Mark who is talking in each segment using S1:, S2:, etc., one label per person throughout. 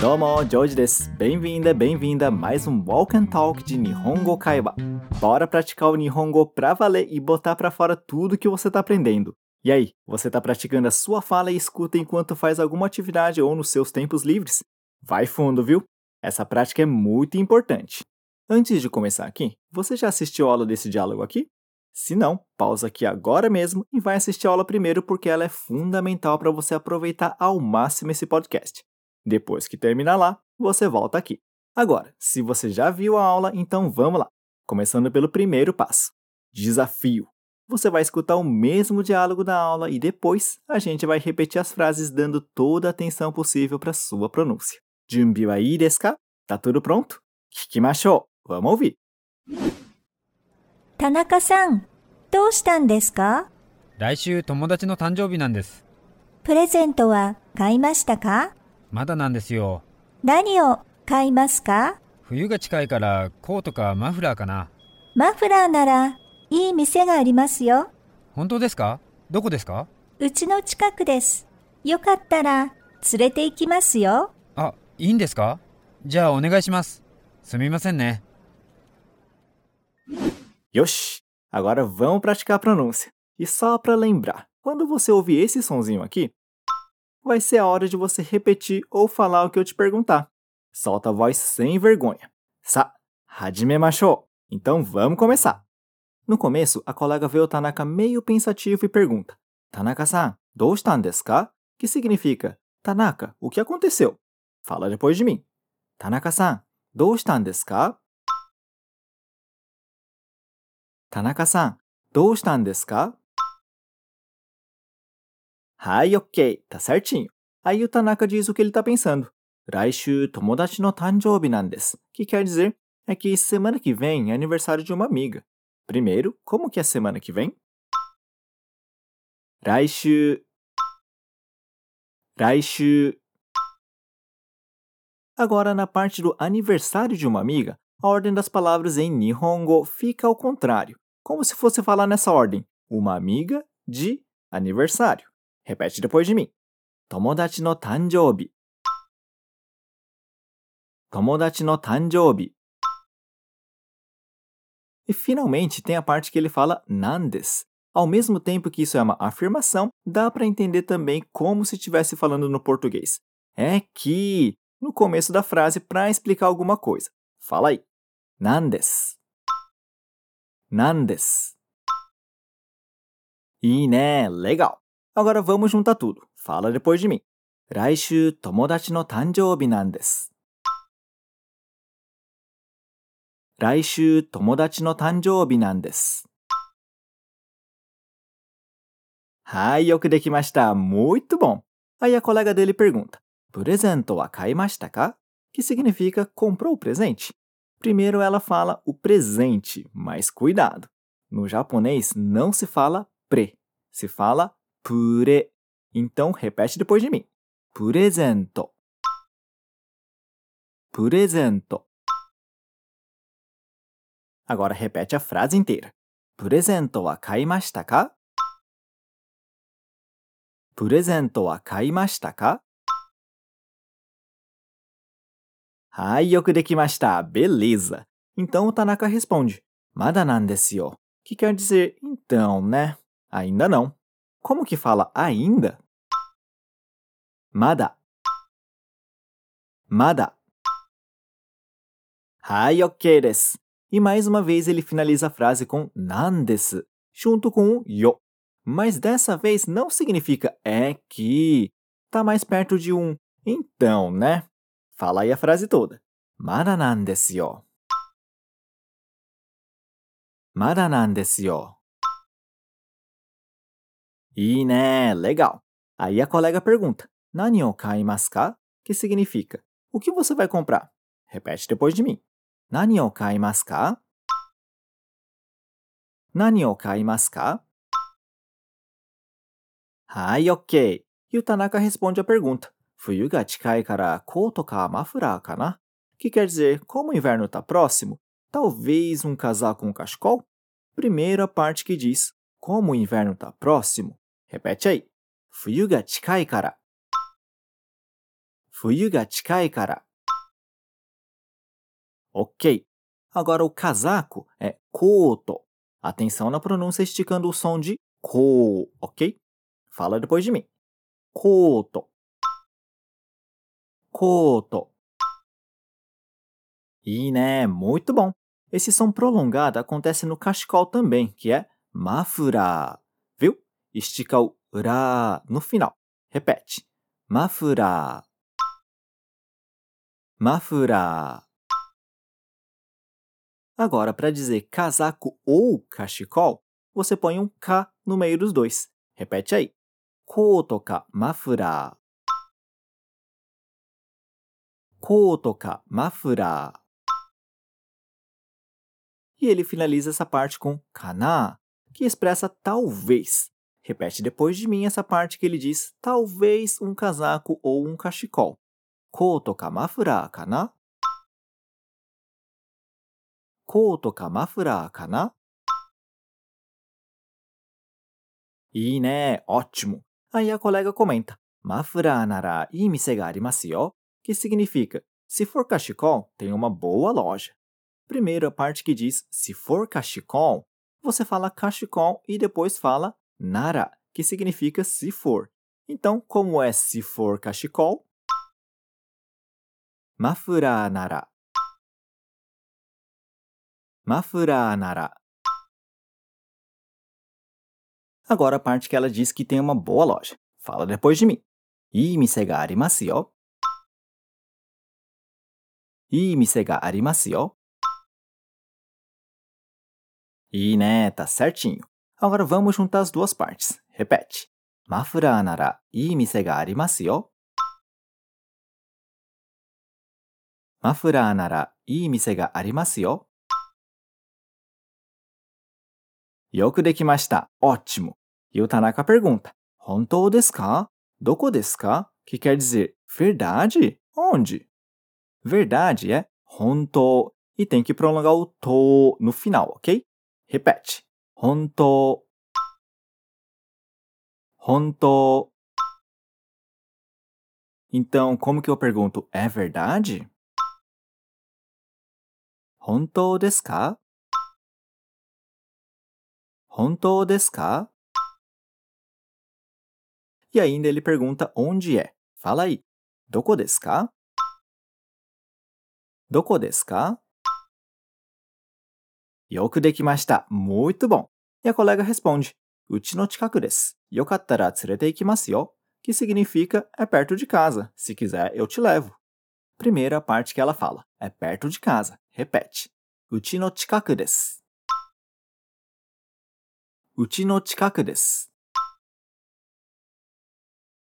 S1: Domo, Joji desu. Bem-vinda, bem-vinda a mais um Walk and Talk de Nihongo Kaiba. Bora praticar o Nihongo pra valer e botar pra fora tudo que você tá aprendendo. E aí, você tá praticando a sua fala e escuta enquanto faz alguma atividade ou nos seus tempos livres? Vai fundo, viu? Essa prática é muito importante. Antes de começar aqui, você já assistiu a aula desse diálogo aqui? Se não, pausa aqui agora mesmo e vai assistir a aula primeiro porque ela é fundamental para você aproveitar ao máximo esse podcast. Depois que terminar lá, você volta aqui. Agora, se você já viu a aula, então vamos lá. Começando pelo primeiro passo: desafio. Você vai escutar o mesmo diálogo da aula e depois a gente vai repetir as frases dando toda a atenção possível para sua pronúncia. Junbi wa ii desu ka? Tá tudo pronto? Kikimashou. Vamos ouvir.
S2: 田中さん、どうしたんですか
S3: 来週友達の誕生日なんです。
S2: プレゼントは買いましたか
S3: まだなんですよ。
S2: 何を買いますか？
S3: 冬が近いからコートかマフラーかな。
S2: マフラーならいい店がありますよ。
S3: 本当ですか？どこですか？
S2: うちの近くです。よかったら連れて行きますよ。
S3: あ、いいんですか？じゃあお願いします。すみませんね。
S1: Yoshi! Agora vamos praticar a pronúncia. E só para lembrar, quando você ouvir esse sonzinho aqui, vai ser a hora de você repetir ou falar o que eu te perguntar. Solta a voz sem vergonha. Sa, hajime macho. Então vamos começar. No começo, a colega vê o Tanaka meio pensativo e pergunta: Tanaka-san, dou ka? Que significa: Tanaka, o que aconteceu? Fala depois de mim. Tanaka-san, dou ka? Tanaka-san, dou ka? Hai, ok, tá certinho. Aí o Tanaka diz o que ele tá pensando. Raishu Tomodachi no Tanjoubi que quer dizer é que semana que vem é aniversário de uma amiga. Primeiro, como que é semana que vem? Raishu. Raishu. Agora, na parte do aniversário de uma amiga, a ordem das palavras em Nihongo fica ao contrário, como se fosse falar nessa ordem: uma amiga de aniversário. Repete depois de mim. Tomodachi no tanjoubi. Tomodachi no tanjoubi. E finalmente tem a parte que ele fala nandes. Ao mesmo tempo que isso é uma afirmação, dá para entender também como se estivesse falando no português. É que no começo da frase para explicar alguma coisa. Fala aí. Nandes. Nandes. E né, legal. Agora vamos juntar tudo. Fala depois de mim. 来週友達の誕生日なんです。来週友達の誕生日なんです。はい、よくできました。Muito bom. Aí a colega dele pergunta: プレゼントは買いましたか Que significa comprou o presente? Primeiro ela fala o presente, mas cuidado. No japonês não se fala pre, se fala pure. Então repete depois de mim. Presento. Presento. Agora repete a frase inteira. プレゼントは買いましたかプレゼントは買いましたかはい、よくできました。Beleza. Então o Tanaka responde: まだなんですよ。Que quer dizer então, né? Ainda não. Como que fala ainda? Mada. Mada. Hai, ok desu. E mais uma vez ele finaliza a frase com nandes junto com um yo. Mas dessa vez não significa é que. Tá mais perto de um então, né? Fala aí a frase toda. Mada nan desu yo. Mada nan desu yo. E né, legal. Aí a colega pergunta: Nani o kaimasu Que significa: O que você vai comprar? Repete depois de mim. Nani o kaimasu ka? Nani o kaimasu ka? Hai, ok. E o Tanaka responde a pergunta: Fuyu ga chikai kara koto ka mafura kana? Que quer dizer: Como o inverno está próximo, talvez um casaco com um cachecol? Primeira parte que diz: Como o inverno está próximo, Repete aí. 冬が近いから。 冬が近いから。Ok. Agora o casaco é koto. Atenção na pronúncia esticando o som de ko, ok? Fala depois de mim. Koto. Koto. E né, muito bom. Esse som prolongado acontece no cachecol também, que é mafura. Estica o ra no final. Repete. Mafura. Mafura. Agora, para dizer casaco ou cachecol, você põe um K no meio dos dois. Repete aí. Koto ka mafura. Koto ka mafura. E ele finaliza essa parte com kana, que expressa talvez. Repete depois de mim essa parte que ele diz talvez um casaco ou um cachecol. Koto ka mafura kana? Koto ka mafura kana? E né, ótimo. Aí a colega comenta: Mafura nara ii mise ga arimasu yo, que significa: se for cachecol, tem uma boa loja. Primeiro a parte que diz se for cachecol, você fala cachecol e depois fala nara, que significa se for. Então, como é se for cachecol? Mafura nara. Mafura nara. Agora a parte que ela diz que tem uma boa loja. Fala depois de mim. Ii mise ga arimasu yo. Ga arimasu yo. E né, tá certinho. Agora vamos juntar as duas partes. Repete. Mafura nara ii mise ga arimasu yo. Mafura nara ii mise ga arimasu yo. Yoku dekimashita. Ótimo. E o Tanaka pergunta: Hontou desu ka? Doko desu ka? Que quer dizer verdade? Onde? Verdade é hontou e tem que prolongar o to no final, ok? Repete. Hontou. Hontou. Então, como que eu pergunto? É verdade? Hontou desu? E ainda ele pergunta onde é. Fala aí. Doko desu? Yoku dekimashita. Muito bom. E a colega responde: Uchi no chikaku desu. Yokattara tsurete ikimasu yo. Que significa é perto de casa. Se quiser, eu te levo. Primeira parte que ela fala. É perto de casa. Repete. Uchi no chikaku desu. Uchi no chikaku desu.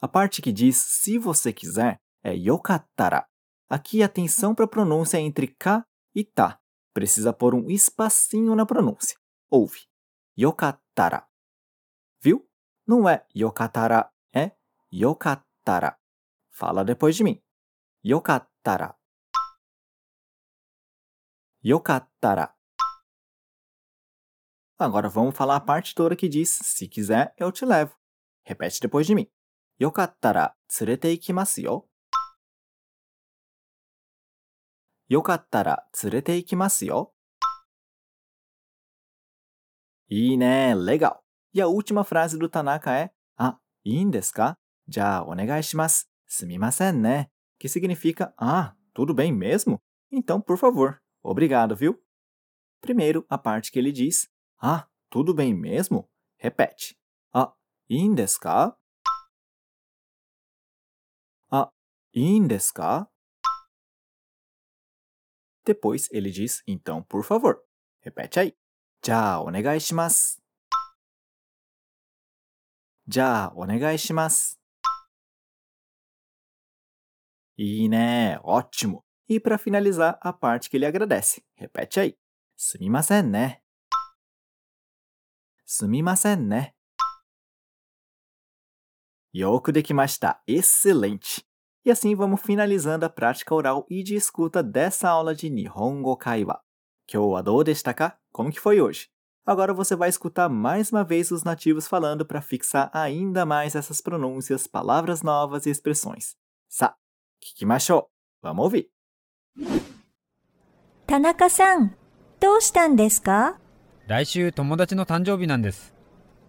S1: A parte que diz se você quiser é yokattara. Aqui atenção para a pronúncia entre ka e ta. Precisa pôr um espacinho na pronúncia. Ouve. Yokatara. Viu? Não é yokatara, é yokatara. Fala depois de mim. Yokatara. Yokatara. Agora vamos falar a parte toda que diz se quiser eu te levo. Repete depois de mim. Yokatara tsurete ikimasu yo. よ。よかったら連れて行きますよ。いいね、legal. E a última frase do Tanaka é: Ah, いいんですかじゃあお願いします。すみませんね。Que significa: Ah, tudo bem mesmo? Então, por favor. Obrigado, viu? Primeiro, a parte que ele diz: Ah, tudo bem mesmo? Repete. Ah, いいんですか いいんですか depois ele diz, então, por favor. Repete aí. Já, onegai shimasu. Já, onegai shimasu. E né, ótimo. E para finalizar, a parte que ele agradece. Repete aí. Sumimasen né. Sumimasen né. Yoku dekimashita. Tá? Excelente. E assim vamos finalizando a prática oral e de escuta dessa aula de Nihongo Kaiwa. Kyou wa dou deshita ka? Como que foi hoje? Agora você vai escutar mais uma vez os nativos falando para fixar ainda mais essas pronúncias, palavras novas e expressões. Sa, 聞きましょう。Vamos ouvir.
S2: 田中さん、どうしたんですか
S3: 来週友達の誕生日なんです。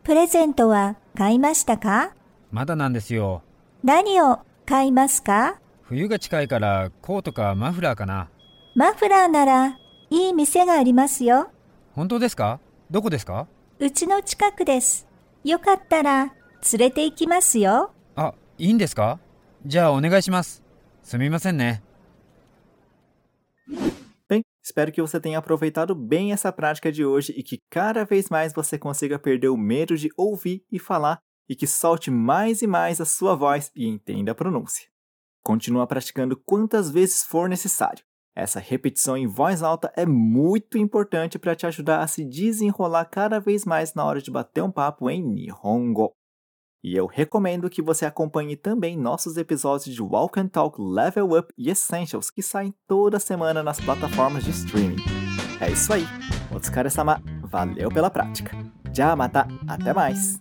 S2: プレゼントは買いましたか
S3: まだなんですよ。
S2: 何を 買いますか
S3: 冬が近いからコートかマフラーかな。
S2: マフラーならいい店がありますよ。
S3: 本当ですかどこですか
S2: うちの近くです。よかったら連れて行きますよ。
S3: あ、いいんですかじゃあお願いします。すみませんね。
S1: Bem, espero que você tenha aproveitado bem essa prática de hoje e que cada vez mais você consiga perder o medo de ouvir e falar e que solte mais e mais a sua voz e entenda a pronúncia. Continua praticando quantas vezes for necessário. Essa repetição em voz alta é muito importante para te ajudar a se desenrolar cada vez mais na hora de bater um papo em Nihongo. E eu recomendo que você acompanhe também nossos episódios de Walk and Talk Level Up e Essentials que saem toda semana nas plataformas de streaming. É isso aí. Otsukare-sama, valeu pela prática. Já mata, até mais!